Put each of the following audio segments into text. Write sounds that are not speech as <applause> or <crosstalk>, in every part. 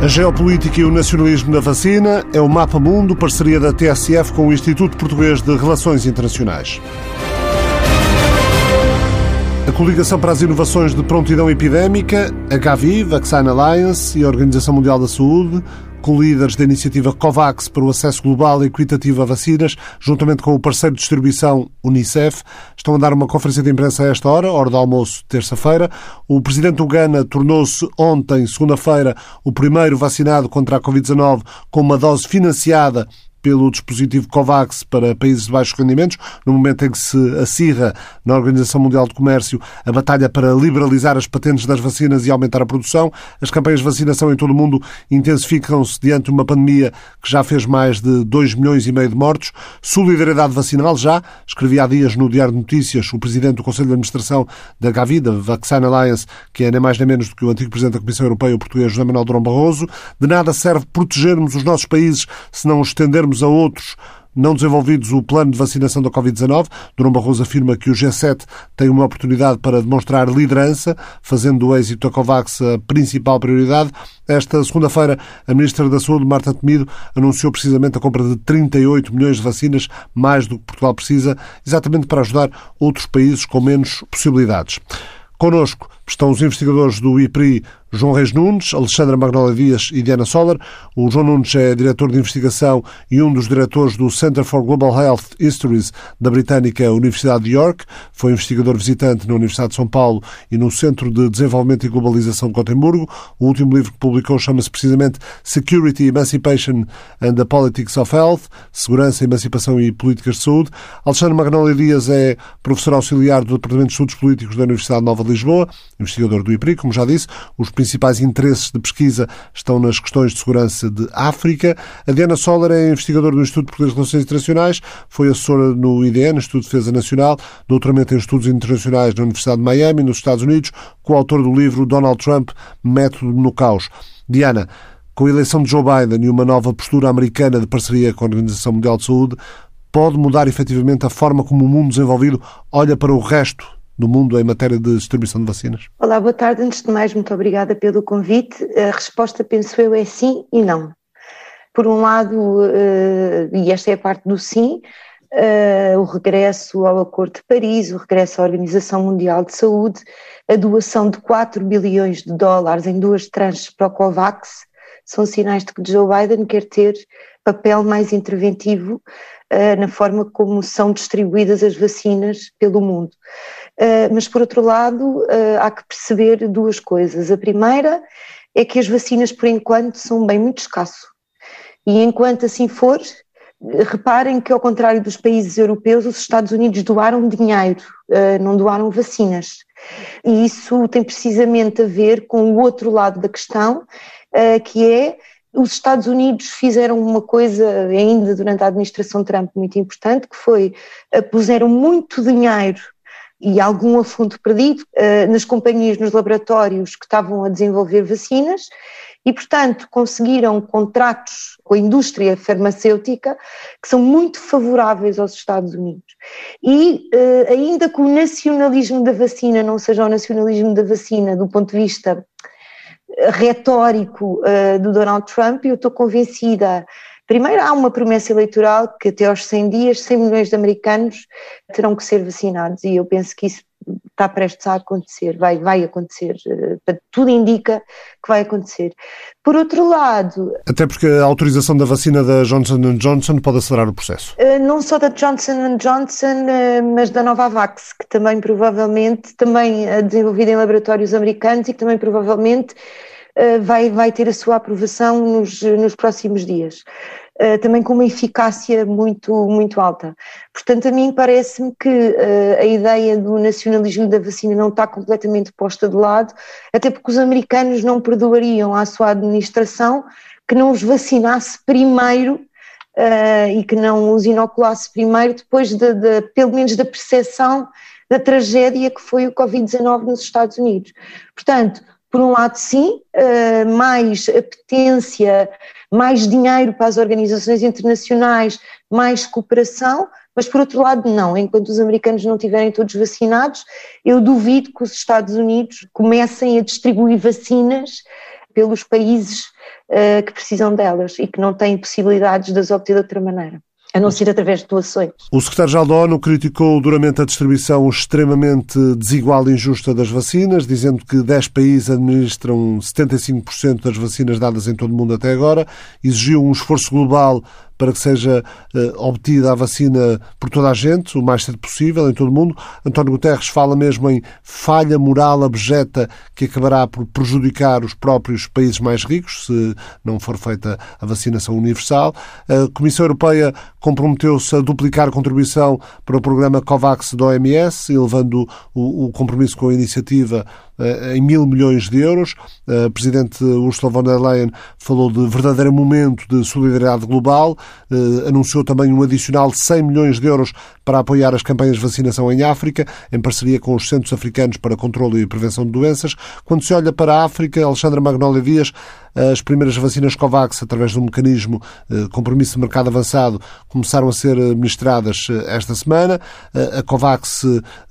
A geopolítica e o nacionalismo da vacina é o Mapa Mundo, parceria da TSF com o Instituto Português de Relações Internacionais. A Coligação para as Inovações de Prontidão Epidémica, a Gavi, Vaccine Alliance e a Organização Mundial da Saúde co-líderes da iniciativa COVAX para o acesso global e equitativo a vacinas, juntamente com o parceiro de distribuição Unicef, estão a dar uma conferência de imprensa a esta hora, hora do almoço, terça-feira. O presidente do Ghana tornou-se ontem, segunda-feira, o primeiro vacinado contra a Covid-19 com uma dose financiada pelo dispositivo COVAX para países de baixos rendimentos, no momento em que se acirra na Organização Mundial de Comércio a batalha para liberalizar as patentes das vacinas e aumentar a produção. As campanhas de vacinação em todo o mundo intensificam-se diante de uma pandemia que já fez mais de 2 milhões e meio de mortos. Solidariedade vacinal já, escrevia há dias no Diário de Notícias o presidente do Conselho de Administração da Gavi, da Vaccine Alliance, que é nem mais nem menos do que o antigo presidente da Comissão Europeia, o português José Manuel Durão Barroso. De nada serve protegermos os nossos países se não os estendermos a outros não desenvolvidos o plano de vacinação da Covid-19. Durão Barroso afirma que o G7 tem uma oportunidade para demonstrar liderança, fazendo do êxito da COVAX a principal prioridade. Esta segunda-feira, a Ministra da Saúde, Marta Temido, anunciou precisamente a compra de 38 milhões de vacinas, mais do que Portugal precisa, exatamente para ajudar outros países com menos possibilidades. Connosco estão os investigadores do IPRI João Reis Nunes, Alexandra Magnolia Dias e Diana Soller. O João Nunes é diretor de investigação e um dos diretores do Center for Global Health Histories da britânica Universidade de York. Foi investigador visitante na Universidade de São Paulo e no Centro de Desenvolvimento e Globalização de Gotemburgo. O último livro que publicou chama-se precisamente Security, Emancipation and the Politics of Health, Segurança, Emancipação e Políticas de Saúde. Alexandre Magnolia Dias é professor auxiliar do Departamento de Estudos Políticos da Universidade Nova de Lisboa, investigador do IPRI, como já disse. Os principais interesses de pesquisa estão nas questões de segurança de África. A Diana Soller é investigadora do Instituto de Relações Internacionais, foi assessora no IDN, Instituto de Defesa Nacional, doutoramento em Estudos Internacionais na Universidade de Miami, nos Estados Unidos, coautor do livro Donald Trump, Método no Caos. Diana, com a eleição de Joe Biden e uma nova postura americana de parceria com a Organização Mundial de Saúde, pode mudar efetivamente a forma como o mundo desenvolvido olha para o resto do mundo em matéria de distribuição de vacinas? Olá, boa tarde. Antes de mais, muito obrigada pelo convite. A resposta, penso eu, é sim e não. Por um lado, eh, e esta é a parte do sim, eh, o regresso ao Acordo de Paris, o regresso à Organização Mundial de Saúde, a doação de 4 bilhões de dólares em duas tranches para o COVAX, são sinais de que Joe Biden quer ter papel mais interventivo uh, na forma como são distribuídas as vacinas pelo mundo. Uh, mas, por outro lado, uh, há que perceber duas coisas. A primeira é que as vacinas, por enquanto, são bem muito escasso. E enquanto assim for, reparem que, ao contrário dos países europeus, os Estados Unidos doaram dinheiro, uh, não doaram vacinas. E isso tem precisamente a ver com o outro lado da questão, que é os Estados Unidos fizeram uma coisa ainda durante a administração Trump muito importante, que foi puseram muito dinheiro e algum afundo perdido uh, nas companhias, nos laboratórios que estavam a desenvolver vacinas e, portanto, conseguiram contratos com a indústria farmacêutica que são muito favoráveis aos Estados Unidos. E, uh, ainda que o nacionalismo da vacina não seja o nacionalismo da vacina do ponto de vista retórico uh, do Donald Trump, eu estou convencida Primeiro, há uma promessa eleitoral que até aos 100 dias, 100 milhões de americanos terão que ser vacinados e eu penso que isso está prestes a acontecer, vai, vai acontecer, eh, tudo indica que vai acontecer. Por outro lado... Até porque a autorização da vacina da Johnson Johnson pode acelerar o processo. Eh, não só da Johnson Johnson, eh, mas da Novavax, que também provavelmente, também desenvolvida em laboratórios americanos e que também provavelmente vai, vai ter a sua aprovação nos, nos próximos dias. Uh, também com uma eficácia muito, muito alta. Portanto, a mim parece-me que uh, a ideia do nacionalismo da vacina não está completamente posta de lado, até porque os americanos não perdoariam à sua administração que não os vacinasse primeiro uh, e que não os inoculasse primeiro, depois de, de, pelo menos da percepção da tragédia que foi o Covid-19 nos Estados Unidos. Portanto, por um lado, sim, mais apetência mais dinheiro para as organizações internacionais, mais cooperação, mas por outro lado, não. Enquanto os americanos não estiverem todos vacinados, eu duvido que os Estados Unidos comecem a distribuir vacinas pelos países uh, que precisam delas e que não têm possibilidades de as obter de outra maneira a não ser através de doações. O secretário-geral da ONU criticou duramente a distribuição extremamente desigual e injusta das vacinas, dizendo que 10 países administram 75% das vacinas dadas em todo o mundo até agora, exigiu um esforço global para que seja uh, obtida a vacina por toda a gente, o mais cedo possível, em todo o mundo. António Guterres fala mesmo em falha moral abjeta que acabará por prejudicar os próprios países mais ricos, se não for feita a vacinação universal. A Comissão Europeia comprometeu-se a duplicar a contribuição para o programa COVAX da OMS, elevando o, compromisso com a iniciativa eh, em mil milhões de euros. A Presidente Ursula von der Leyen falou de verdadeiro momento de solidariedade global, eh, anunciou também um adicional de 100 milhões de euros para apoiar as campanhas de vacinação em África, em parceria com os Centros Africanos para Controlo e Prevenção de Doenças. Quando se olha para a África, Alexandra Magnólia Dias, as primeiras vacinas COVAX, através de um mecanismo eh, compromisso de mercado avançado, começaram a ser administradas esta semana. A COVAX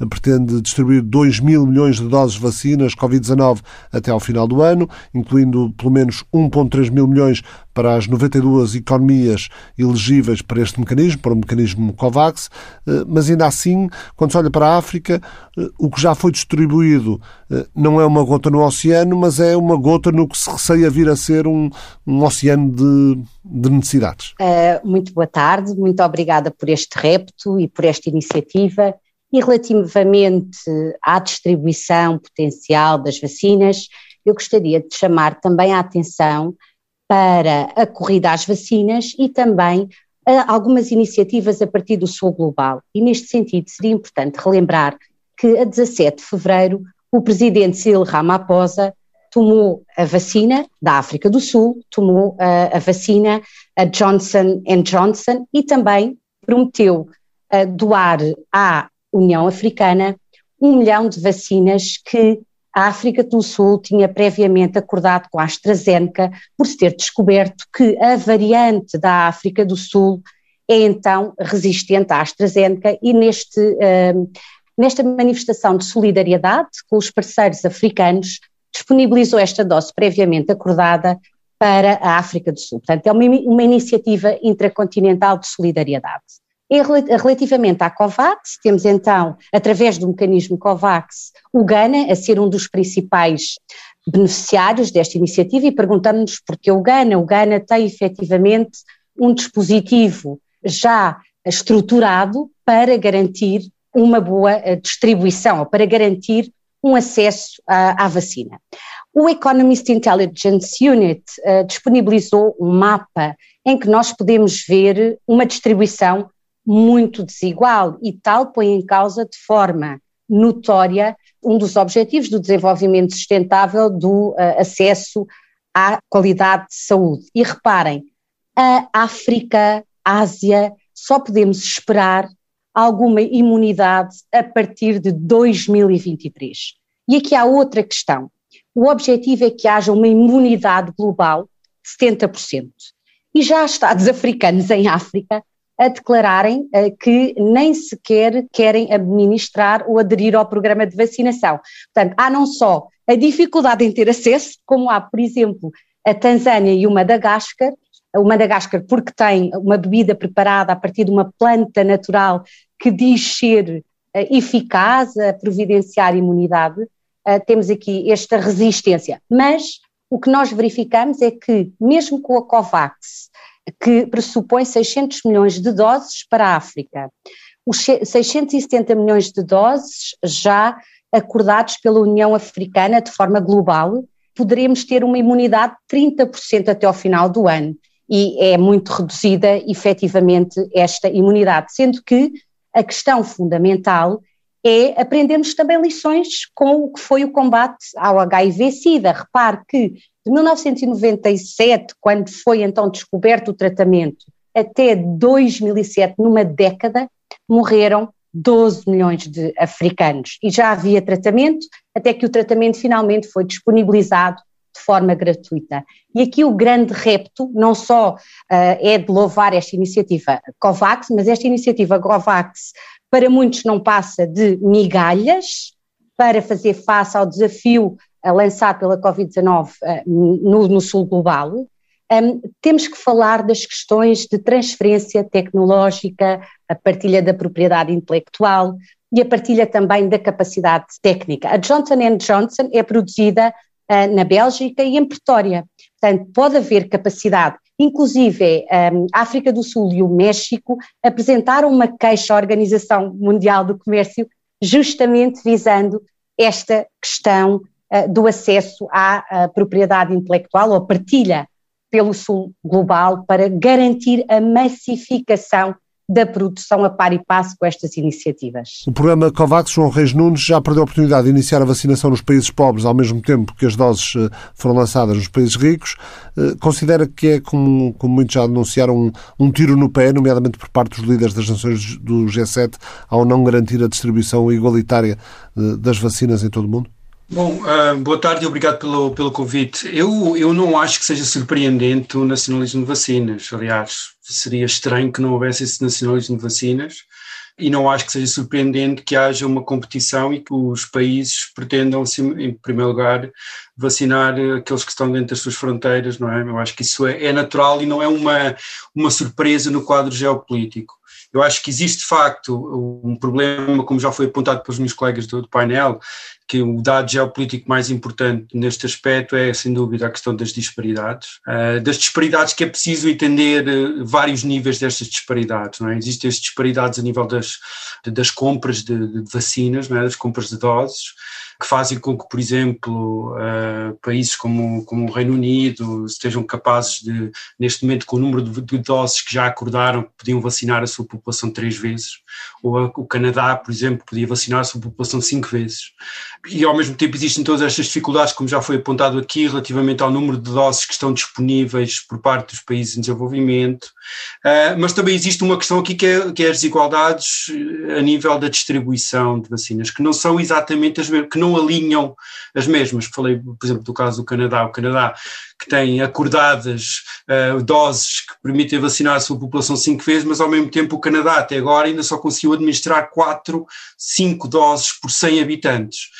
pretende distribuir 2 mil milhões de doses de vacinas Covid-19 até ao final do ano, incluindo pelo menos 1,3 mil milhões para as 92 economias elegíveis para este mecanismo, para o mecanismo COVAX, eh, mas ainda assim, quando se olha para a África, eh, o que já foi distribuído eh, não é uma gota no oceano, mas é uma gota no que se receia vir a ser um, um oceano de, de necessidades. Uh, muito boa tarde, muito obrigada por este repto e por esta iniciativa. E relativamente à distribuição potencial das vacinas, eu gostaria de chamar também a atenção para a corrida às vacinas e também algumas iniciativas a partir do Sul Global. E neste sentido seria importante relembrar que a 17 de fevereiro o presidente Cyril Ramaphosa tomou a vacina da África do Sul, tomou a, a vacina a Johnson Johnson e também prometeu doar à União Africana um milhão de vacinas que a África do Sul tinha previamente acordado com a AstraZeneca por se ter descoberto que a variante da África do Sul é então resistente à AstraZeneca e neste, uh, nesta manifestação de solidariedade com os parceiros africanos disponibilizou esta dose previamente acordada para a África do Sul. Portanto, é uma, uma iniciativa intracontinental de solidariedade. Relativamente à COVAX, temos então, através do mecanismo COVAX, o Ghana a ser um dos principais beneficiários desta iniciativa e perguntamos-nos porquê o Ghana. O Ghana tem efetivamente um dispositivo já estruturado para garantir uma boa eh, distribuição, para garantir um acesso à, à vacina. O Economist Intelligence Unit uh, disponibilizou um mapa em que nós podemos ver uma distribuição muito desigual e tal põe em causa de forma notória um dos objetivos do desenvolvimento sustentável do uh, acesso à qualidade de saúde. E reparem, a África, a Ásia, só podemos esperar alguma imunidade a partir de 2023. E aqui há outra questão. O objetivo é que haja uma imunidade global de 70%. E já há Estados africanos em África a declararem uh, que nem sequer querem administrar ou aderir ao programa de vacinação. Portanto, há não só a dificuldade em ter acesso, como há, por exemplo, a Tanzânia e o Madagascar, o Madagascar porque tem uma bebida preparada a partir de uma planta natural que diz ser uh, eficaz a providenciar imunidade, uh, temos aqui esta resistência. Mas o que nós verificamos é que, mesmo com a COVAX, que pressupõe 600 milhões de doses para a África. Os 670 milhões de doses já acordados pela União Africana de forma global, poderemos ter uma imunidade de 30% até ao final do ano. E é muito reduzida, efetivamente, esta imunidade, sendo que a questão fundamental é aprendermos também lições com o que foi o combate ao HIV-Sida. Repare que de 1997, quando foi então descoberto o tratamento, até 2007, numa década, morreram 12 milhões de africanos e já havia tratamento, até que o tratamento finalmente foi disponibilizado de forma gratuita. E aqui o grande repto não só uh, é de louvar esta iniciativa COVAX, mas esta iniciativa COVAX para muitos não passa de migalhas para fazer face ao desafio lançado pela Covid-19 no, no sul global, um, temos que falar das questões de transferência tecnológica, a partilha da propriedade intelectual e a partilha também da capacidade técnica. A Johnson Johnson é produzida uh, na Bélgica e em Pretória, portanto pode haver capacidade. Inclusive, um, a África do Sul e o México apresentaram uma queixa à Organização Mundial do Comércio justamente visando esta questão uh, do acesso à uh, propriedade intelectual ou partilha pelo Sul Global para garantir a massificação da produção a par e passo com estas iniciativas. O programa COVAX João Reis Nunes já perdeu a oportunidade de iniciar a vacinação nos países pobres ao mesmo tempo que as doses eh, foram lançadas nos países ricos. Eh, considera que é, como, como muitos já denunciaram, um, tiro no pé, nomeadamente por parte dos líderes das nações do G7, ao não garantir a distribuição igualitária eh, das vacinas em todo o mundo? Bom, uh, boa tarde e obrigado pelo, pelo convite. Eu, eu não acho que seja surpreendente o nacionalismo de vacinas. Aliás, seria estranho que não houvesse esse nacionalismo de vacinas e não acho que seja surpreendente que haja uma competição e que os países pretendam, em primeiro lugar, vacinar aqueles que estão dentro das suas fronteiras, não é? Eu acho que isso é, é natural e não é uma, uma surpresa no quadro geopolítico. Eu acho que existe de facto um problema, como já foi apontado pelos meus colegas do, do painel, que o dado geopolítico mais importante neste aspecto é, sem dúvida, a questão das disparidades. Uh, das disparidades que é preciso entender uh, vários níveis destas disparidades. Não é? Existem as disparidades a nível das, das compras de, de vacinas, não é? das compras de doses, que fazem com que, por exemplo, uh, países como, como o Reino Unido estejam capazes de, neste momento, com o número de, de doses que já acordaram, podiam vacinar a sua população três vezes, ou a, o Canadá, por exemplo, podia vacinar a sua população cinco vezes. E ao mesmo tempo existem todas estas dificuldades, como já foi apontado aqui, relativamente ao número de doses que estão disponíveis por parte dos países em desenvolvimento, uh, mas também existe uma questão aqui que é, que é as desigualdades a nível da distribuição de vacinas, que não são exatamente as mesmas, que não não alinham as mesmas. Falei, por exemplo, do caso do Canadá. O Canadá que tem acordadas uh, doses que permitem vacinar a sua população cinco vezes, mas ao mesmo tempo o Canadá até agora ainda só conseguiu administrar quatro, cinco doses por 100 habitantes.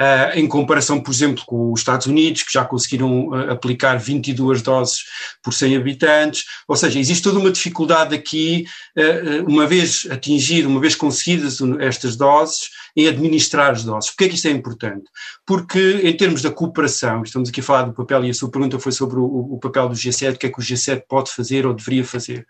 Uh, em comparação, por exemplo, com os Estados Unidos, que já conseguiram uh, aplicar 22 doses por 100 habitantes, ou seja, existe toda uma dificuldade aqui, uh, uma vez atingir, uma vez conseguidas estas doses, em administrar as doses. Porquê é que isto é importante? Porque, em termos da cooperação, estamos aqui a falar do papel, e a sua pergunta foi sobre o, o papel do G7, o que é que o G7 pode fazer ou deveria fazer.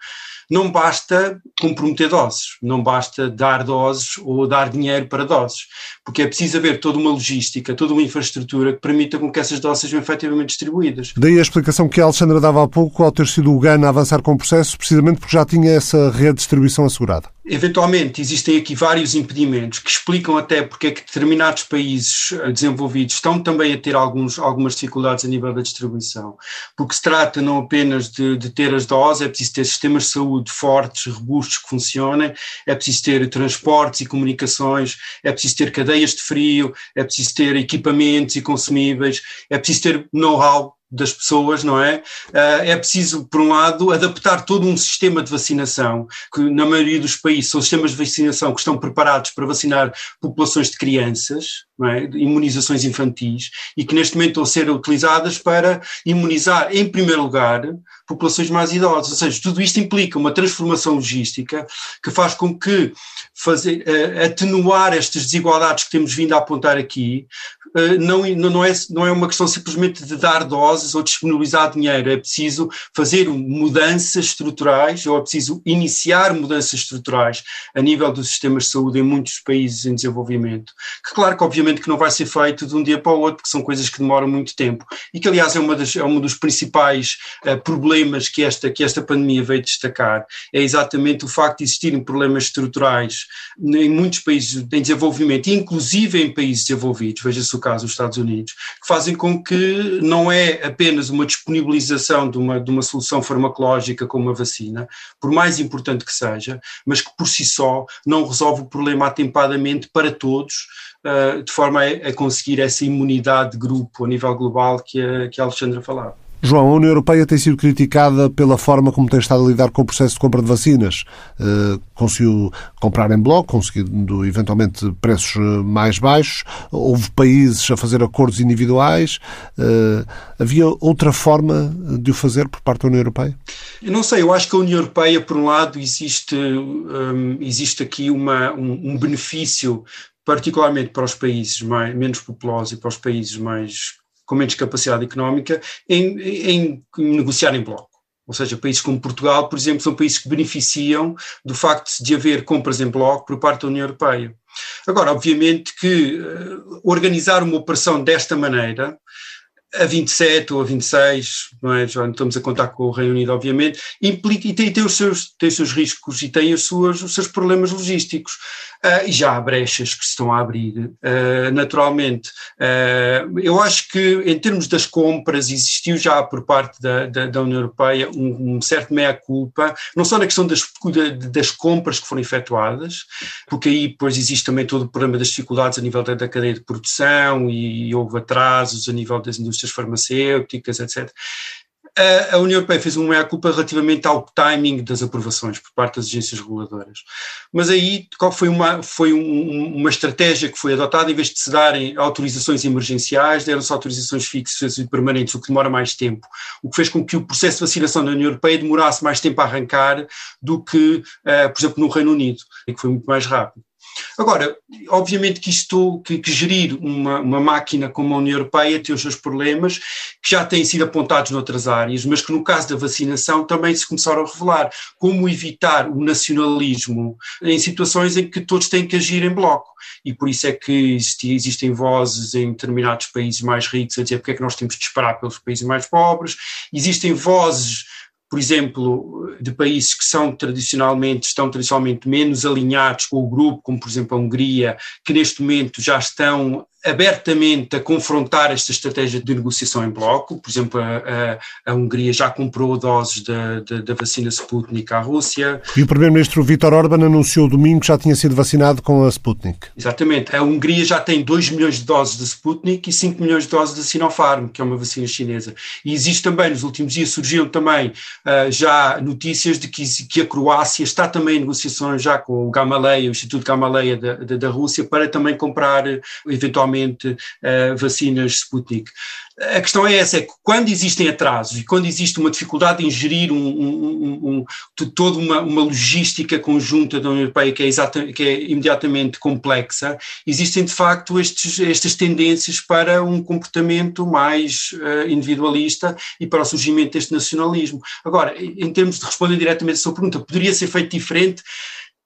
Não basta comprometer doses, não basta dar doses ou dar dinheiro para doses, porque é preciso haver toda uma logística, toda uma infraestrutura que permita com que essas doses sejam efetivamente distribuídas. Daí a explicação que a Alexandra dava há pouco ao ter sido o GAN a avançar com o processo, precisamente porque já tinha essa redistribuição assegurada. Eventualmente, existem aqui vários impedimentos que explicam até porque é que determinados países eh, desenvolvidos estão também a ter alguns, algumas dificuldades a nível da distribuição, porque se trata não apenas de, de ter as doses, é preciso ter sistemas de saúde fortes, robustos, que funcionem, é preciso ter transportes e comunicações, é preciso ter cadeias de frio, é preciso ter equipamentos e consumíveis, é preciso ter know-how das pessoas, não é? Uh, é preciso, por um lado, adaptar todo um sistema de vacinação, que na maioria dos países são sistemas de vacinação que estão preparados para vacinar populações de crianças, é? imunizações infantis, e que neste momento estão a ser utilizadas para imunizar, em primeiro lugar, populações mais idosas. Ou seja, tudo isto implica uma transformação logística que faz com que fazer, uh, atenuar estas desigualdades que temos vindo a apontar aqui, uh, não, não, é, não é uma questão simplesmente de dar doses ou disponibilizar dinheiro, é preciso fazer mudanças estruturais ou é preciso iniciar mudanças estruturais a nível dos sistemas de saúde em muitos países em desenvolvimento, que claro que obviamente que não vai ser feito de um dia para o outro, porque são coisas que demoram muito tempo. E que aliás é, uma das, é um dos principais uh, problemas que esta, que esta pandemia veio destacar, é exatamente o facto de existirem problemas estruturais em muitos países em desenvolvimento, inclusive em países desenvolvidos, veja-se o caso dos Estados Unidos, que fazem com que não é apenas uma disponibilização de uma, de uma solução farmacológica como a vacina, por mais importante que seja, mas que por si só não resolve o problema atempadamente para todos, uh, de forma a, a, conseguir essa imunidade de grupo a nível global que a, que a Alexandra falava. João, a União Europeia tem sido criticada pela forma como tem estado a lidar com o processo de compra de vacinas. Uh, conseguiu comprar em bloco, conseguindo eventualmente preços eh, mais baixos. Houve países a fazer acordos individuais. Uh, havia outra forma de o fazer por parte da União Europeia? Eu não sei, eu acho que a União Europeia, por um lado, existe, um, existe aqui uma, um, um benefício particularmente para os países mais, menos populosos e para os países mais com menos capacidade económica, em, em negociar em bloco. Ou seja, países como Portugal, por exemplo, são países que beneficiam do facto de haver compras em bloco por parte da União Europeia. Agora, obviamente que uh, organizar uma operação desta maneira a 27 ou a 26, não é? já não estamos a contar com o Reino Unido, obviamente, implica e tem, tem, os, seus, tem os seus riscos e tem as suas, os seus problemas logísticos. Uh, e já há brechas que se estão a abrir, uh, naturalmente. Uh, eu acho que, em termos das compras, existiu já por parte da, da, da União Europeia um, um certo meia-culpa, não só na questão das, das compras que foram efetuadas, porque aí depois existe também todo o problema das dificuldades a nível da, da cadeia de produção e, e houve atrasos a nível das indústrias farmacêuticas, etc. A União Europeia fez uma meia-culpa relativamente ao timing das aprovações por parte das agências reguladoras. Mas aí qual foi uma, foi um, uma estratégia que foi adotada, em vez de se darem autorizações emergenciais, deram-se autorizações fixas e permanentes, o que demora mais tempo, o que fez com que o processo de vacinação da União Europeia demorasse mais tempo a arrancar do que, uh, por exemplo, no Reino Unido, que foi muito mais rápido. Agora, obviamente que isto, que, que, gerir uma, uma máquina como a União Europeia tem os seus problemas, que já têm sido apontados noutras áreas, mas que no caso da vacinação também se começaram a revelar. Como evitar o nacionalismo em situações em que todos têm que agir em bloco. E por isso é que existem vozes em determinados países mais ricos a dizer porque é que nós temos de esperar pelos países mais pobres, existem vozes por exemplo, de países que são tradicionalmente, estão tradicionalmente menos alinhados com o grupo, como por exemplo a Hungria, que neste momento já estão abertamente a confrontar esta estratégia de negociação em bloco. Por exemplo, a, a, a Hungria já comprou doses da, da, da, vacina Sputnik à Rússia. E o primeiro-ministro Vítor Orban anunciou domingo que já tinha sido vacinado com a Sputnik. Exatamente. A Hungria já tem 2 milhões de doses da Sputnik e 5 milhões de doses da Sinopharm, que é uma vacina chinesa. E existe também, nos últimos dias surgiram também uh, já notícias de que, que a Croácia está também em negociações já com o Gamaleya, o Instituto Gamaleya da, da, da Rússia, para também comprar eventualmente uh, vacinas Sputnik. A questão é essa, é que quando existem atrasos e quando existe uma dificuldade em gerir um, um, um, toda uma, uma, logística conjunta da União Europeia que é, exata, que é imediatamente complexa, existem de facto estes, estas tendências para um comportamento mais uh, individualista e para o surgimento deste nacionalismo. Agora, em termos de responder diretamente à sua pergunta, poderia ser feito diferente?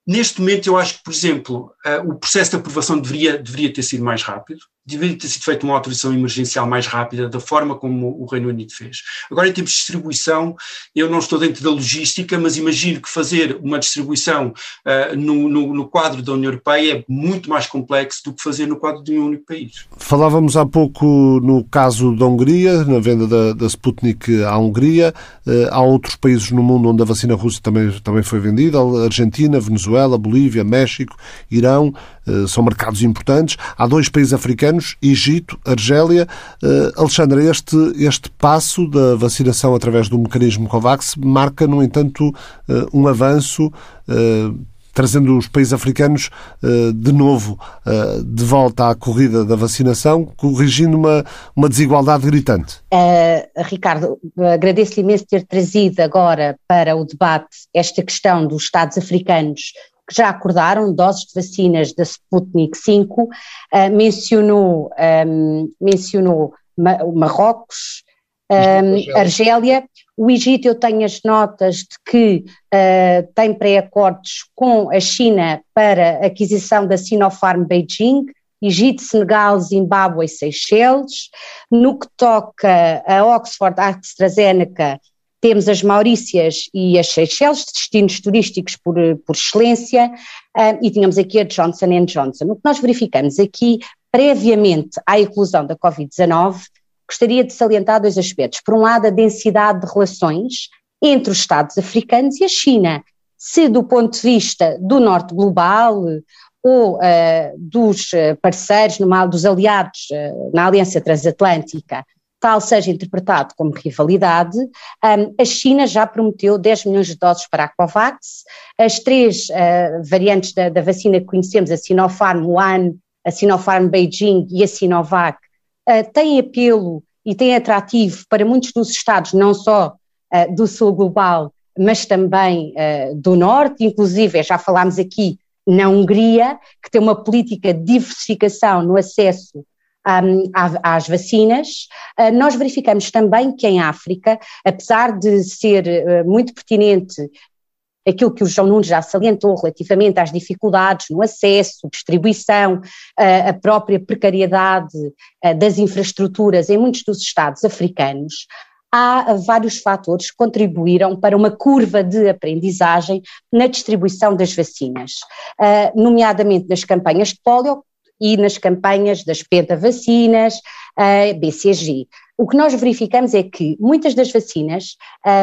Neste momento, eu acho que, por exemplo, uh, o processo de aprovação deveria, deveria ter sido mais rápido deveria ter sido feita uma autorização emergencial mais rápida, da forma como o Reino Unido fez. Agora, em termos de distribuição, eu não estou dentro da logística, mas imagino que fazer uma distribuição uh, no, no, no, quadro da União Europeia é muito mais complexo do que fazer no quadro de um único país. Falávamos há pouco no caso da Hungria, na venda da, da Sputnik à Hungria. Uh, há outros países no mundo onde a vacina russa também, também foi vendida: Argentina, Venezuela, Bolívia, México, Irão. Uh, são mercados importantes. Há dois países africanos Egito, Argélia. Uh, Alexandre, este, este passo da vacinação através do mecanismo COVAX marca, no entanto, uh, um avanço. Uh, trazendo os países africanos de novo de volta à corrida da vacinação, corrigindo uma, uma desigualdade gritante. Ricardo, agradeço-lhe imenso ter trazido agora para o debate esta questão dos Estados africanos que já acordaram doses de vacinas da Sputnik 5, uh, ah, mencionou, um, mencionou Marrocos, um, Argélia, o Egito eu tenho as notas de que uh, tem pré-acordos com a China para aquisição da Sinopharm Beijing, Egito, Senegal, Zimbábue e Seychelles. No que toca a Oxford AstraZeneca, temos as Maurícias e as Seychelles, destinos turísticos por, por excelência, uh, e tínhamos aqui a Johnson Johnson. O que nós verificamos aqui, previamente à eclosão da Covid-19, gostaria de salientar dois aspectos. Por um lado, a densidade de relações entre os Estados africanos e a China. Se do ponto de vista do norte global ou uh, dos parceiros, numa, dos aliados uh, na Aliança Transatlântica, tal seja interpretado como rivalidade, um, a China já prometeu 10 milhões de doses para a Covax, as três uh, variantes da, da, vacina que conhecemos, a Sinopharm One, a Sinopharm Beijing e a Sinovac, uh, têm apelo e têm atrativo para muitos dos estados, não só uh, do sul global, mas também do norte, inclusive, já falámos aqui na Hungria, que tem uma política de diversificação no acesso às vacinas. Uh, nós verificamos também que em África, apesar de ser uh, muito pertinente aquilo que o João Nunes já salientou relativamente às dificuldades no acesso, distribuição, uh, a própria precariedade das infraestruturas em muitos dos Estados africanos, há vários fatores que contribuíram para uma curva de aprendizagem na distribuição das vacinas, nomeadamente nas campanhas de polio, e nas campanhas das pentavacinas, uh, BCG. O que nós verificamos é que muitas das vacinas,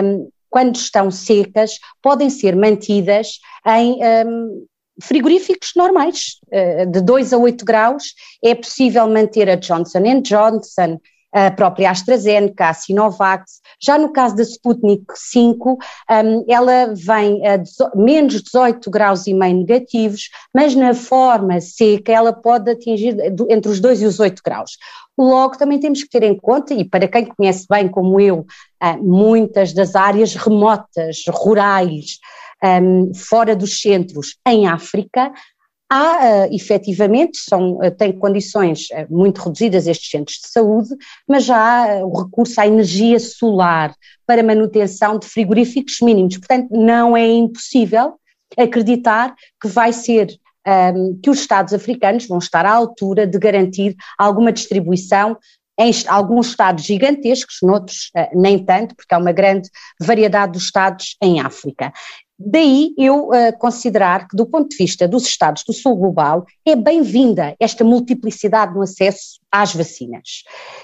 um, quando estão secas, podem ser mantidas em um, frigoríficos normais, uh, de 2 a 8 graus. É possível manter a Johnson Johnson, a própria AstraZeneca, a Sinovac. Já no caso da Sputnik 5, um, ela vem a menos 18 graus e meio negativos, mas na forma seca ela pode atingir entre os 2 e os 8 graus. Logo, também temos que ter em conta, e para quem conhece bem como eu, ah, muitas das áreas remotas, rurais, um, fora dos centros, em África, Há, uh, efetivamente, são, uh, têm condições uh, muito reduzidas estes centros de saúde, mas já há o recurso à energia solar para manutenção de frigoríficos mínimos. Portanto, não é impossível acreditar que vai ser um, ehm, que os Estados africanos vão estar à altura de garantir alguma distribuição em alguns estados gigantescos, noutros uh, nem tanto, porque há uma grande variedade dos estados em África. Daí eu uh, considerar que, do ponto de vista dos Estados do Sul Global, é bem-vinda esta multiplicidade no acesso às vacinas.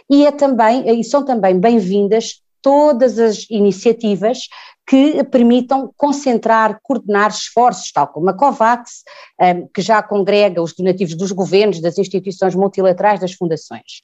E, é também, e são também bem-vindas todas as iniciativas que permitam concentrar, coordenar esforços, tal como a COVAX, eh, que já congrega os donativos dos governos, das instituições multilaterais, das fundações.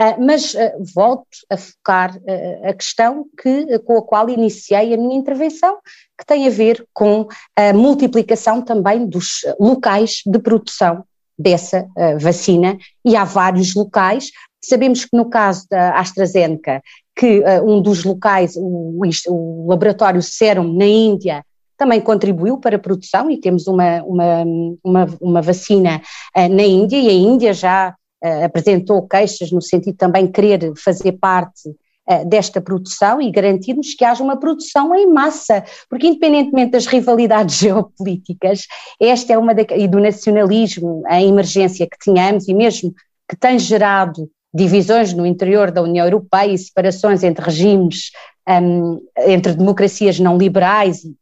Ah, mas ah, volto a focar ah, a questão que, com a qual iniciei a minha intervenção, que tem a ver com a multiplicação também dos locais de produção dessa vacina, e há vários locais. Sabemos que no caso da AstraZeneca, que um dos locais, o, o laboratório Serum na Índia, também contribuiu para a produção e temos uma, uma, uma, uma vacina na Índia e a Índia já apresentou queixas no sentido de também querer fazer parte uh, desta produção e garantirmos que haja uma produção em massa, porque independentemente das rivalidades <laughs> geopolíticas, esta é uma da, e do nacionalismo, a emergência que tínhamos e mesmo que tem gerado divisões no interior da União Europeia e separações entre regimes, um, entre democracias não liberais e,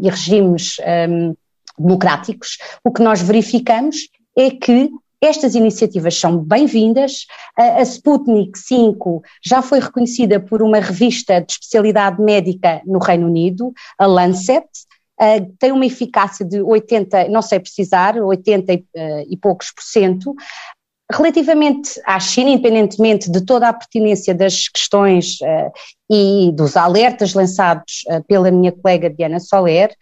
e regimes um, democráticos, o que nós verificamos é que estas iniciativas são bem-vindas. A Sputnik 5 já foi reconhecida por uma revista de especialidade médica no Reino Unido, a Lancet, Uh, tem uma eficácia de 80, não sei precisar, 80 e, uh, e poucos por cento. Relativamente à China, independentemente de toda a pertinência das questões uh, e dos alertas lançados pela minha colega Diana Soler,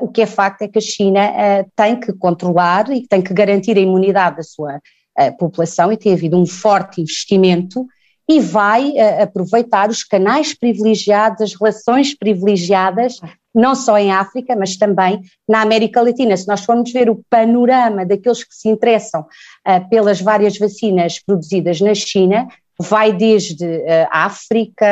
o que é facto é que a China uh, tem que controlar e tem que garantir a imunidade da sua uh, população e tem havido um forte investimento e vai aproveitar os canais privilegiados, as relações privilegiadas, não só em África, mas também na América Latina. Se nós formos ver o panorama daqueles que se interessam pelas várias vacinas produzidas na China, vai desde África,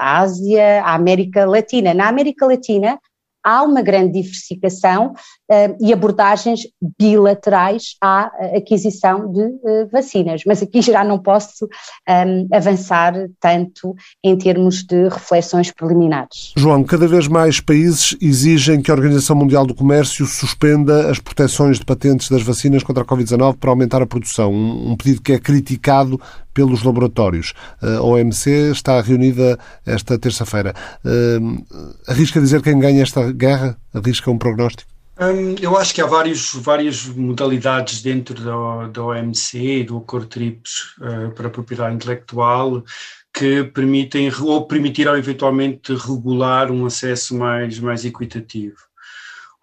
Ásia, América Latina. Na América Latina, há uma grande diversificação uh, e abordagens bilaterais à eh, aquisição de uh, vacinas, mas aqui já não posso um, ehm, avançar tanto em termos de reflexões preliminares. João, cada vez mais países exigem que a Organização Mundial do Comércio suspenda as proteções de patentes das vacinas contra a Covid-19 para aumentar a produção, um pedido que é criticado pelos laboratórios. A OMC está reunida esta terça-feira. Arrisca dizer quem ganha esta guerra? Arrisca um prognóstico? Hum, eu acho que há vários, várias modalidades dentro da, da OMC, do Acordo TRIPS uh, para a propriedade intelectual, que permitem ou permitirão eventualmente regular um acesso mais, mais equitativo.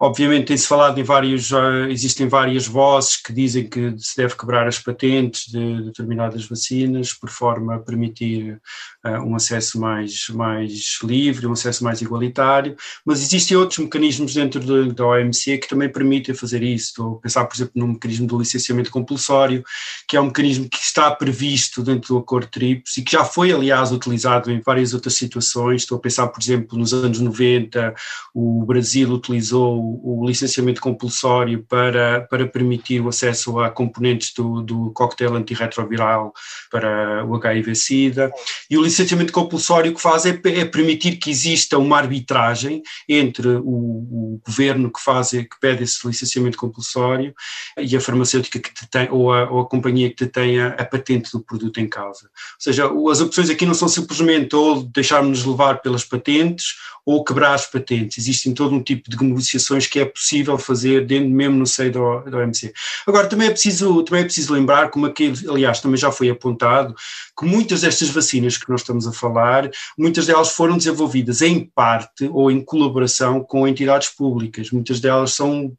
Obviamente tem-se falado em vários, existem várias vozes que dizem que se deve quebrar as patentes de determinadas vacinas por forma a permitir um acesso mais, mais livre, um acesso mais igualitário, mas existem outros mecanismos dentro de, da OMC que também permitem fazer isso. Estou a pensar, por exemplo, no mecanismo do licenciamento compulsório, que é um mecanismo que está previsto dentro do acordo TRIPS e que já foi, aliás, utilizado em várias outras situações. Estou a pensar, por exemplo, nos anos 90, o Brasil utilizou o, licenciamento compulsório para, para permitir o acesso a componentes do, do coquetel antirretroviral para o HIV-Sida. E o licenciamento compulsório que faz é, é, permitir que exista uma arbitragem entre o, o, governo que faz, que pede esse licenciamento compulsório e a farmacêutica que detém, ou a, ou a companhia que detém a, a patente do produto em causa. Ou seja, as opções aqui não são simplesmente ou deixarmos-nos levar pelas patentes ou quebrar as patentes. Existem todo um tipo de negociações que é possível fazer dentro, mesmo no seio do OMC. Agora, também é, preciso, também é preciso lembrar, como aqui, aliás, também já foi apontado, que muitas destas vacinas que nós estamos a falar, muitas delas foram desenvolvidas em parte ou em colaboração com entidades públicas. Muitas delas são,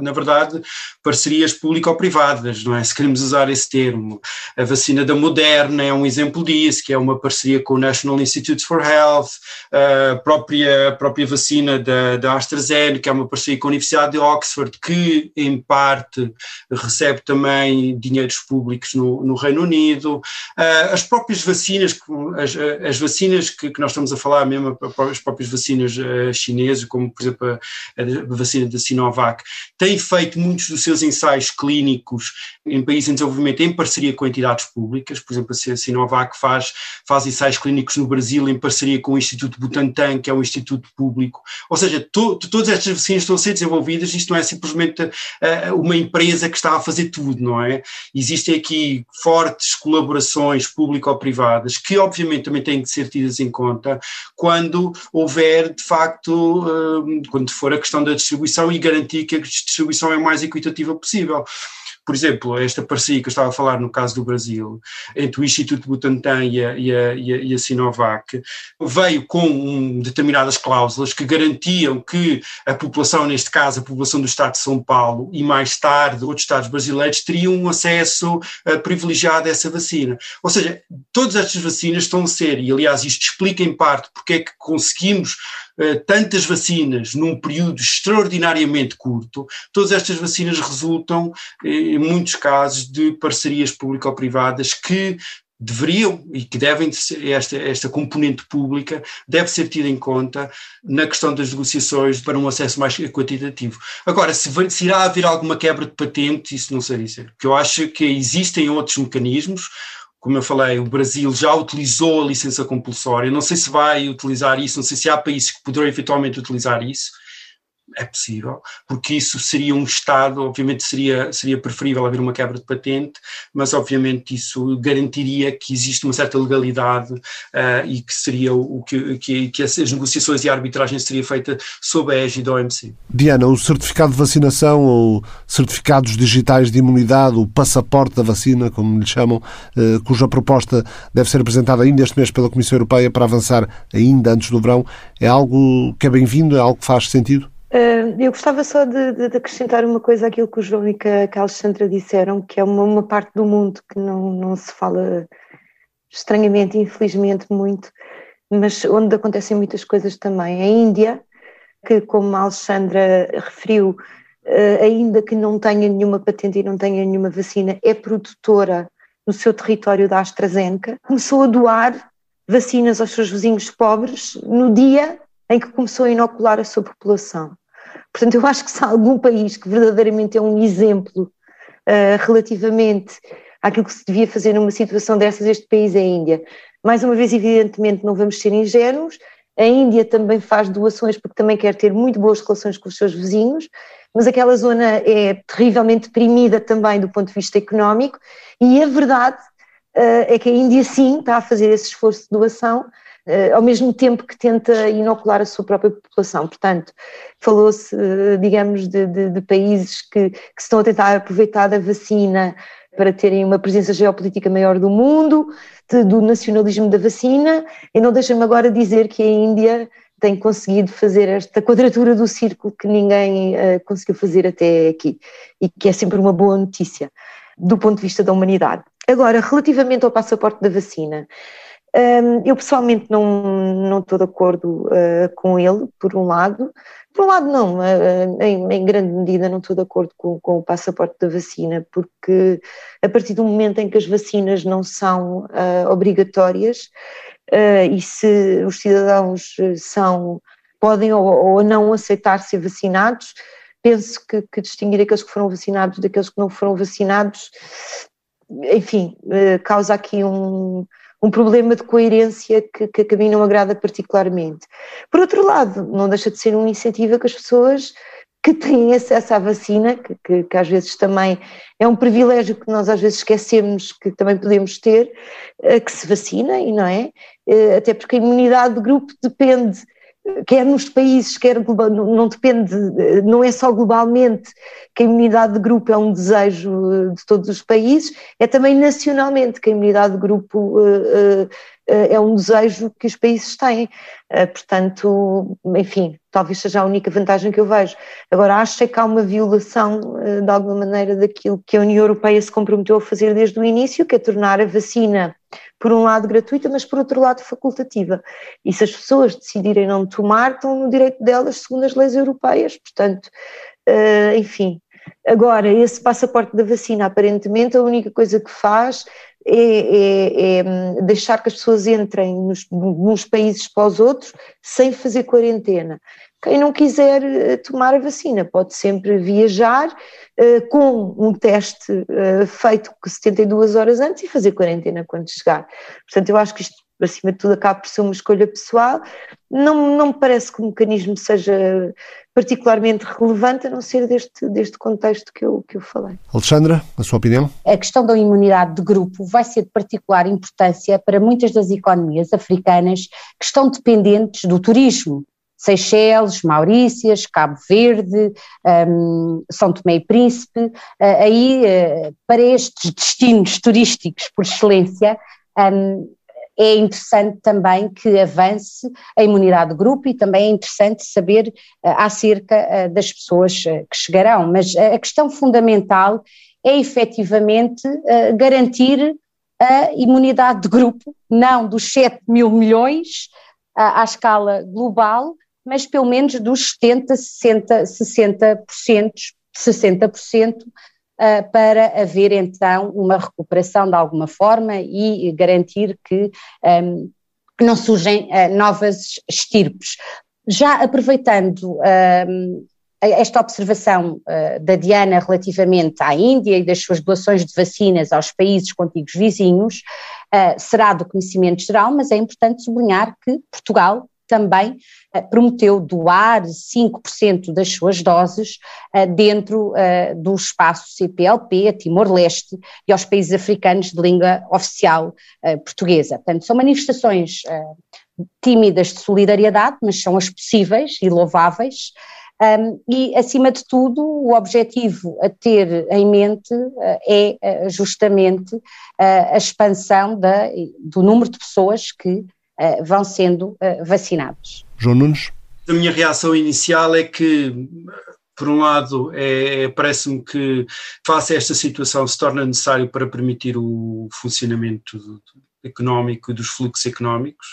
na verdade, parcerias público-privadas, não é? Se queremos usar esse termo. A vacina da Moderna é um exemplo disso, que é uma parceria com o National Institutes for Health, a própria, a própria vacina da, da AstraZeneca, é uma parceria com a Universidade de Oxford, que em parte recebe também dinheiros públicos no, no Reino Unido. Uh, as próprias vacinas, as, as vacinas que, que, nós estamos a falar, mesmo as próprias vacinas uh, chinesas, como por exemplo a, a, vacina da Sinovac, têm feito muitos dos seus ensaios clínicos em países em desenvolvimento em parceria com entidades públicas, por exemplo a Sinovac faz, faz ensaios clínicos no Brasil em parceria com o Instituto Butantan, que é um instituto público, ou seja, to, todas estas vacinas estão a ser desenvolvidas, isto não é simplesmente uh, uma empresa que está a fazer tudo, não é? Existem aqui fortes colaborações público-privadas, que obviamente também têm que ser tidas em conta quando houver, de facto, hum, quando for a questão da distribuição e garantir que a distribuição é o mais equitativa possível. Por exemplo, esta parceria que eu estava a falar no caso do Brasil, entre o Instituto Butantan e a, e a, e a Sinovac, veio com um, determinadas cláusulas que garantiam que a população, neste caso a população do Estado de São Paulo e mais tarde outros Estados brasileiros, teriam um acesso uh, privilegiado a essa vacina. Ou seja, todas estas vacinas estão a ser, e aliás isto explica em parte porque é que conseguimos tantas vacinas num período extraordinariamente curto, todas estas vacinas resultam, eh, em muitos casos, de parcerias público-privadas que deveriam e que devem ser, esta, esta componente pública deve ser tida em conta na questão das negociações para um acesso mais quantitativo. Agora, se, se irá haver alguma quebra de patente, isso não sei dizer, porque eu acho que existem outros mecanismos, como eu falei, o Brasil já utilizou a licença compulsória, não sei se vai utilizar isso, não sei se há países que poderão eventualmente utilizar isso, é possível, porque isso seria um Estado, obviamente seria, seria preferível haver uma quebra de patente, mas obviamente isso garantiria que existe uma certa legalidade uh, e que seria o que, que, que as negociações e a arbitragem seria feita sob a égide da OMC. Diana, o certificado de vacinação ou certificados digitais de imunidade, o passaporte da vacina, como lhe chamam, uh, cuja proposta deve ser apresentada ainda este mês pela Comissão Europeia para avançar ainda antes do verão, é algo que é bem-vindo, é algo que faz sentido? Eu gostava só de, de, acrescentar uma coisa àquilo que o João e que a, Alexandra disseram, que é uma, uma, parte do mundo que não, não se fala estranhamente, infelizmente, muito, mas onde acontecem muitas coisas também. A Índia, que como a Alexandra referiu, uh, ainda que não tenha nenhuma patente e não tenha nenhuma vacina, é produtora no seu território da AstraZeneca, começou a doar vacinas aos seus vizinhos pobres no dia em que começou a inocular a sua população. Portanto, eu acho que se há algum país que verdadeiramente é um exemplo uh, relativamente àquilo que se devia fazer numa situação dessas, este país é a Índia. Mais uma vez, evidentemente, não vamos ser ingênuos, a Índia também faz doações porque também quer ter muito boas relações com os seus vizinhos, mas aquela zona é terrivelmente deprimida também do ponto de vista económico, e a verdade uh, é que a Índia sim está a fazer esse esforço de doação, ao mesmo tempo que tenta inocular a sua própria população. Portanto, falou-se, eh, digamos, de, de, de países que, que, estão a tentar aproveitar da vacina para terem uma presença geopolítica maior do mundo, de, do nacionalismo da vacina, e não deixa-me agora dizer que a Índia tem conseguido fazer esta quadratura do círculo que ninguém uh, conseguiu fazer até aqui, e que é sempre uma boa notícia do ponto de vista da humanidade. Agora, relativamente ao passaporte da vacina, eu pessoalmente não, não estou de acordo uh, com ele, por um lado. Por um lado, não, uh, em, em, grande medida não estou de acordo com, com, o passaporte da vacina, porque a partir do momento em que as vacinas não são obrigatórias e se os cidadãos são, podem ou, ou não aceitar ser vacinados, penso que, que distinguir aqueles que foram vacinados daqueles que não foram vacinados, enfim, causa aqui um um problema de coerência que, que a mim não agrada particularmente. Por outro lado, não deixa de ser um incentivo a que as pessoas que têm acesso à vacina, que, que, que, às vezes também é um privilégio que nós às vezes esquecemos que também podemos ter, eh, que se vacinem, não é? Eh, até porque a imunidade de grupo depende quer nos países, quer global, não depende, não é só globalmente que a imunidade de grupo é um desejo eh, de todos os países, é também nacionalmente que a imunidade de grupo uh, é um desejo que os países têm. Uh, portanto, enfim, talvez seja a única vantagem que eu vejo. Agora, acho que há uma violação, de alguma maneira, daquilo que a União Europeia se comprometeu a fazer desde o início, que é tornar a vacina por um lado gratuita, mas por outro lado facultativa. E se as pessoas decidirem não tomar, estão no direito delas, segundo as leis europeias, portanto, enfim. Agora, esse passaporte da vacina, aparentemente, a única coisa que faz é, é, é deixar que as pessoas entrem nos, nos países para os outros sem fazer quarentena. Quem não quiser eh, tomar a vacina pode sempre viajar uh, com um teste uh, feito 72 horas antes e fazer quarentena quando chegar. Portanto, eu acho que isto, acima de tudo, acaba por ser uma escolha pessoal. Não, não me parece que o mecanismo seja particularmente relevante, a não ser deste, deste contexto que eu, que eu falei. Alexandra, a sua opinião? A questão da imunidade de grupo vai ser de particular importância para muitas das economias africanas que estão dependentes do turismo Seychelles, Maurícias, Cabo Verde, um, São Tomé e Príncipe, uh, aí uh, para estes destinos turísticos por excelência, um, é interessante também que avance a imunidade de grupo e também é interessante saber uh, acerca uh, das pessoas uh, que chegarão. Mas a questão fundamental é efetivamente garantir a imunidade de grupo, não dos 7 mil milhões à escala global, mas pelo menos dos 70%, 60%, 60%, 60% uh, para haver então uma recuperação de alguma forma e garantir que, que não surgem uh, novas estirpes. Já aproveitando esta observação uh, da Diana relativamente à Índia e das suas doações de vacinas aos países contíguos vizinhos, uh, será do conhecimento geral, mas é importante sublinhar que Portugal também eh, prometeu doar 5% das suas doses eh, dentro eh, do espaço CPLP, a Timor-Leste e aos países africanos de língua oficial portuguesa. Portanto, são manifestações tímidas de solidariedade, mas são as possíveis e louváveis. Um, e, acima de tudo, o objetivo a ter em mente uh, é justamente uh, a expansão da, do número de pessoas que uh, vão sendo uh, vacinados. João Nunes? A minha reação inicial é que por um lado, é, é parece-me que, face a esta situação, se torna necessário para permitir o funcionamento do, económico e dos fluxos económicos,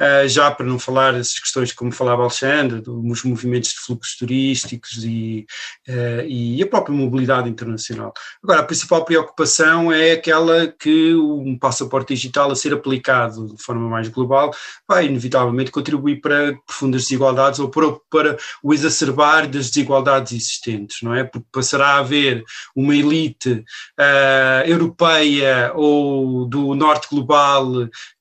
uh, já para não falar essas questões como falava Alexandre, dos movimentos de fluxos turísticos e, uh, e a própria mobilidade internacional. Agora, a principal preocupação é aquela que um passaporte digital a ser aplicado de forma mais global vai inevitavelmente contribuir para profundas desigualdades ou para, para o exacerbar das desigualdades existentes, não é? Porque passará a haver uma elite uh, europeia ou do norte global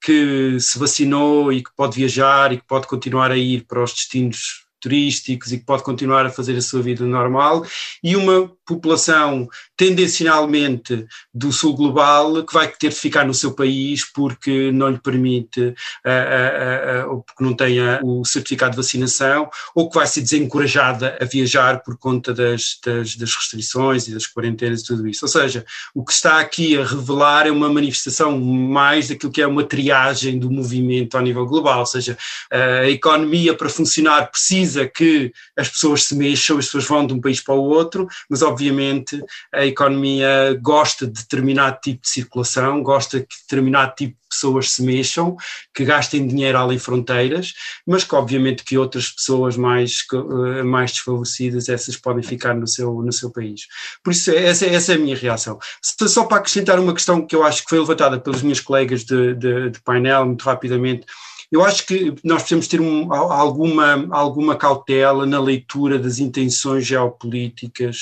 que se vacinou e que pode viajar e que pode continuar a ir para os destinos turísticos e que pode continuar a fazer a sua vida normal, e uma população tendencialmente do sul global que vai ter de ficar no seu país porque não lhe permite, uh, uh, uh, ou porque não tenha o certificado de vacinação, ou que vai ser desencorajada a viajar por conta das, das, das restrições e das quarentenas e tudo isso. Ou seja, o que está aqui a revelar é uma manifestação mais daquilo que é uma triagem do movimento a nível global, ou seja, a economia para funcionar precisa que as pessoas se mexam, as pessoas vão de um país para o outro, mas obviamente a economia gosta de determinado tipo de circulação, gosta que determinado tipo de pessoas se mexam, que gastem dinheiro além fronteiras, mas que obviamente que outras pessoas mais, eh, mais desfavorecidas, essas podem ficar no seu, no seu país. Por isso, essa, essa é a minha reação. Só para acrescentar uma questão que eu acho que foi levantada pelos meus colegas de, de, de painel, muito rapidamente, eu acho que nós precisamos ter um, alguma, alguma cautela na leitura das intenções geopolíticas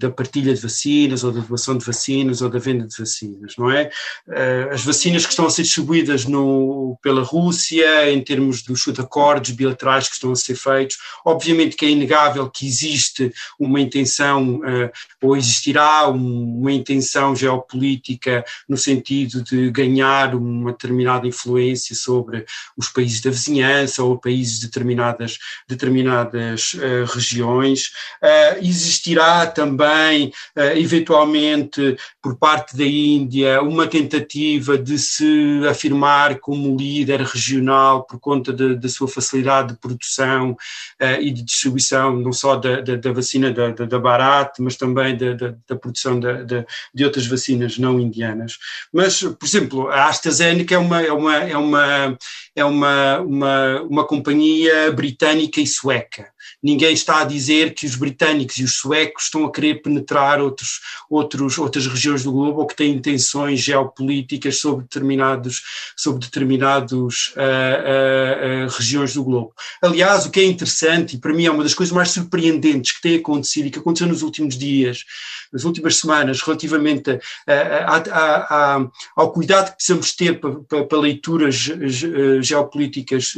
da partilha de vacinas, ou da doação de vacinas, ou da venda de vacinas, não é? Eh, as vacinas que estão a ser distribuídas no, pela Rússia, em termos dos acordos bilaterais que estão a ser feitos, obviamente que é inegável que existe uma intenção, eh, ou existirá uma intenção geopolítica no sentido de ganhar uma determinada influência sobre os os países da vizinhança ou países de determinadas, determinadas uh, regiões. Uh, existirá também, uh, eventualmente, por parte da Índia, uma tentativa de se afirmar como líder regional por conta da sua facilidade de produção e de distribuição, não só da, da, da vacina da, da, da Bharat, mas também da, da, da produção da, de outras vacinas não indianas. Mas, por exemplo, a AstraZeneca é uma, é uma, é uma, é uma, uma, uma companhia britânica e sueca. Ninguém está a dizer que os britânicos e os suecos estão a querer penetrar outros, outros, outras regiões do globo ou que têm intenções geopolíticas sobre determinados, sobre determinados uh, uh, uh, regiões do globo. Aliás, o que é interessante, e para mim é uma das coisas mais surpreendentes que tem acontecido e que aconteceu nos últimos dias, nas últimas semanas, relativamente a, a, a, ao cuidado que precisamos ter para, leituras geopolíticas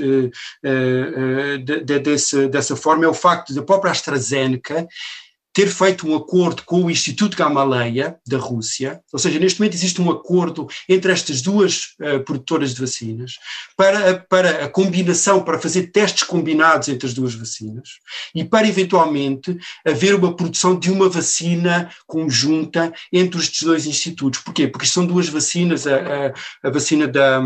de, de, dessa, dessa forma, é o facto da própria AstraZeneca ter feito um acordo com o Instituto Gamaleya da Rússia, ou seja, neste momento existe um acordo entre estas duas uh, produtoras de vacinas para, para a combinação, para fazer testes combinados entre as duas vacinas e para eventualmente haver uma produção de uma vacina conjunta entre estes dois institutos. Porquê? Porque são duas vacinas, a, a, a vacina da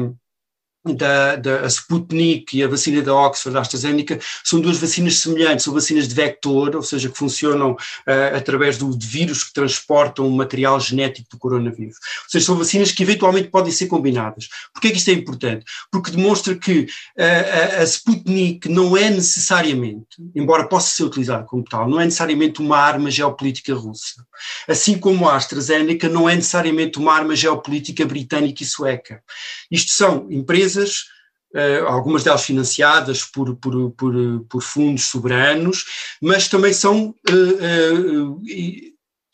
da, da Sputnik e a vacina da Oxford, da AstraZeneca, são duas vacinas semelhantes, são vacinas de vector, ou seja, que funcionam uh, através do, vírus que transportam o material genético do coronavírus. Ou seja, são vacinas que eventualmente podem ser combinadas. Porquê é que isto é importante? Porque demonstra que uh, a, a Sputnik não é necessariamente, embora possa ser utilizada como tal, não é necessariamente uma arma geopolítica russa. Assim como a AstraZeneca não é necessariamente uma arma geopolítica britânica e sueca. Isto são empresas empresas, Uh, algumas delas financiadas por, por, por, por, fundos soberanos, mas também são uh, uh,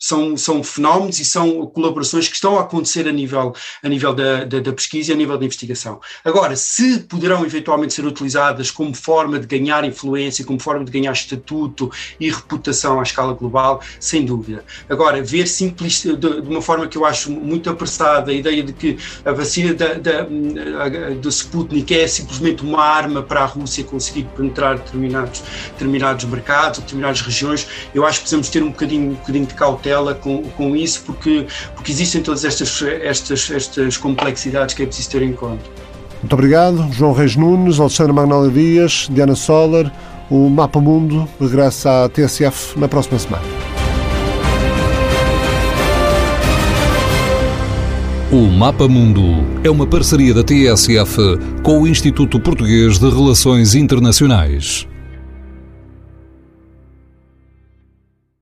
são, são fenómenos e são colaborações que estão a acontecer a nível, a nível da, da, da, pesquisa e a nível da investigação. Agora, se poderão eventualmente ser utilizadas como forma de ganhar influência, como forma de ganhar estatuto e reputação à escala global, sem dúvida. Agora, ver simples, de, de uma forma que eu acho muito apressada a ideia de que a vacina da, da, do Sputnik é simplesmente uma arma para a Rússia conseguir penetrar determinados, determinados mercados, determinadas regiões, eu acho que precisamos ter um bocadinho, um bocadinho de cautela cautela com, com isso, porque, porque existem todas estas, estas, estas complexidades que é preciso ter em conta. Muito obrigado, João Reis Nunes, Alexandre Magnólia Dias, Diana Soller. O Mapa Mundo regressa à TSF na próxima semana. O Mapa Mundo é uma parceria da TSF com o Instituto Português de Relações Internacionais.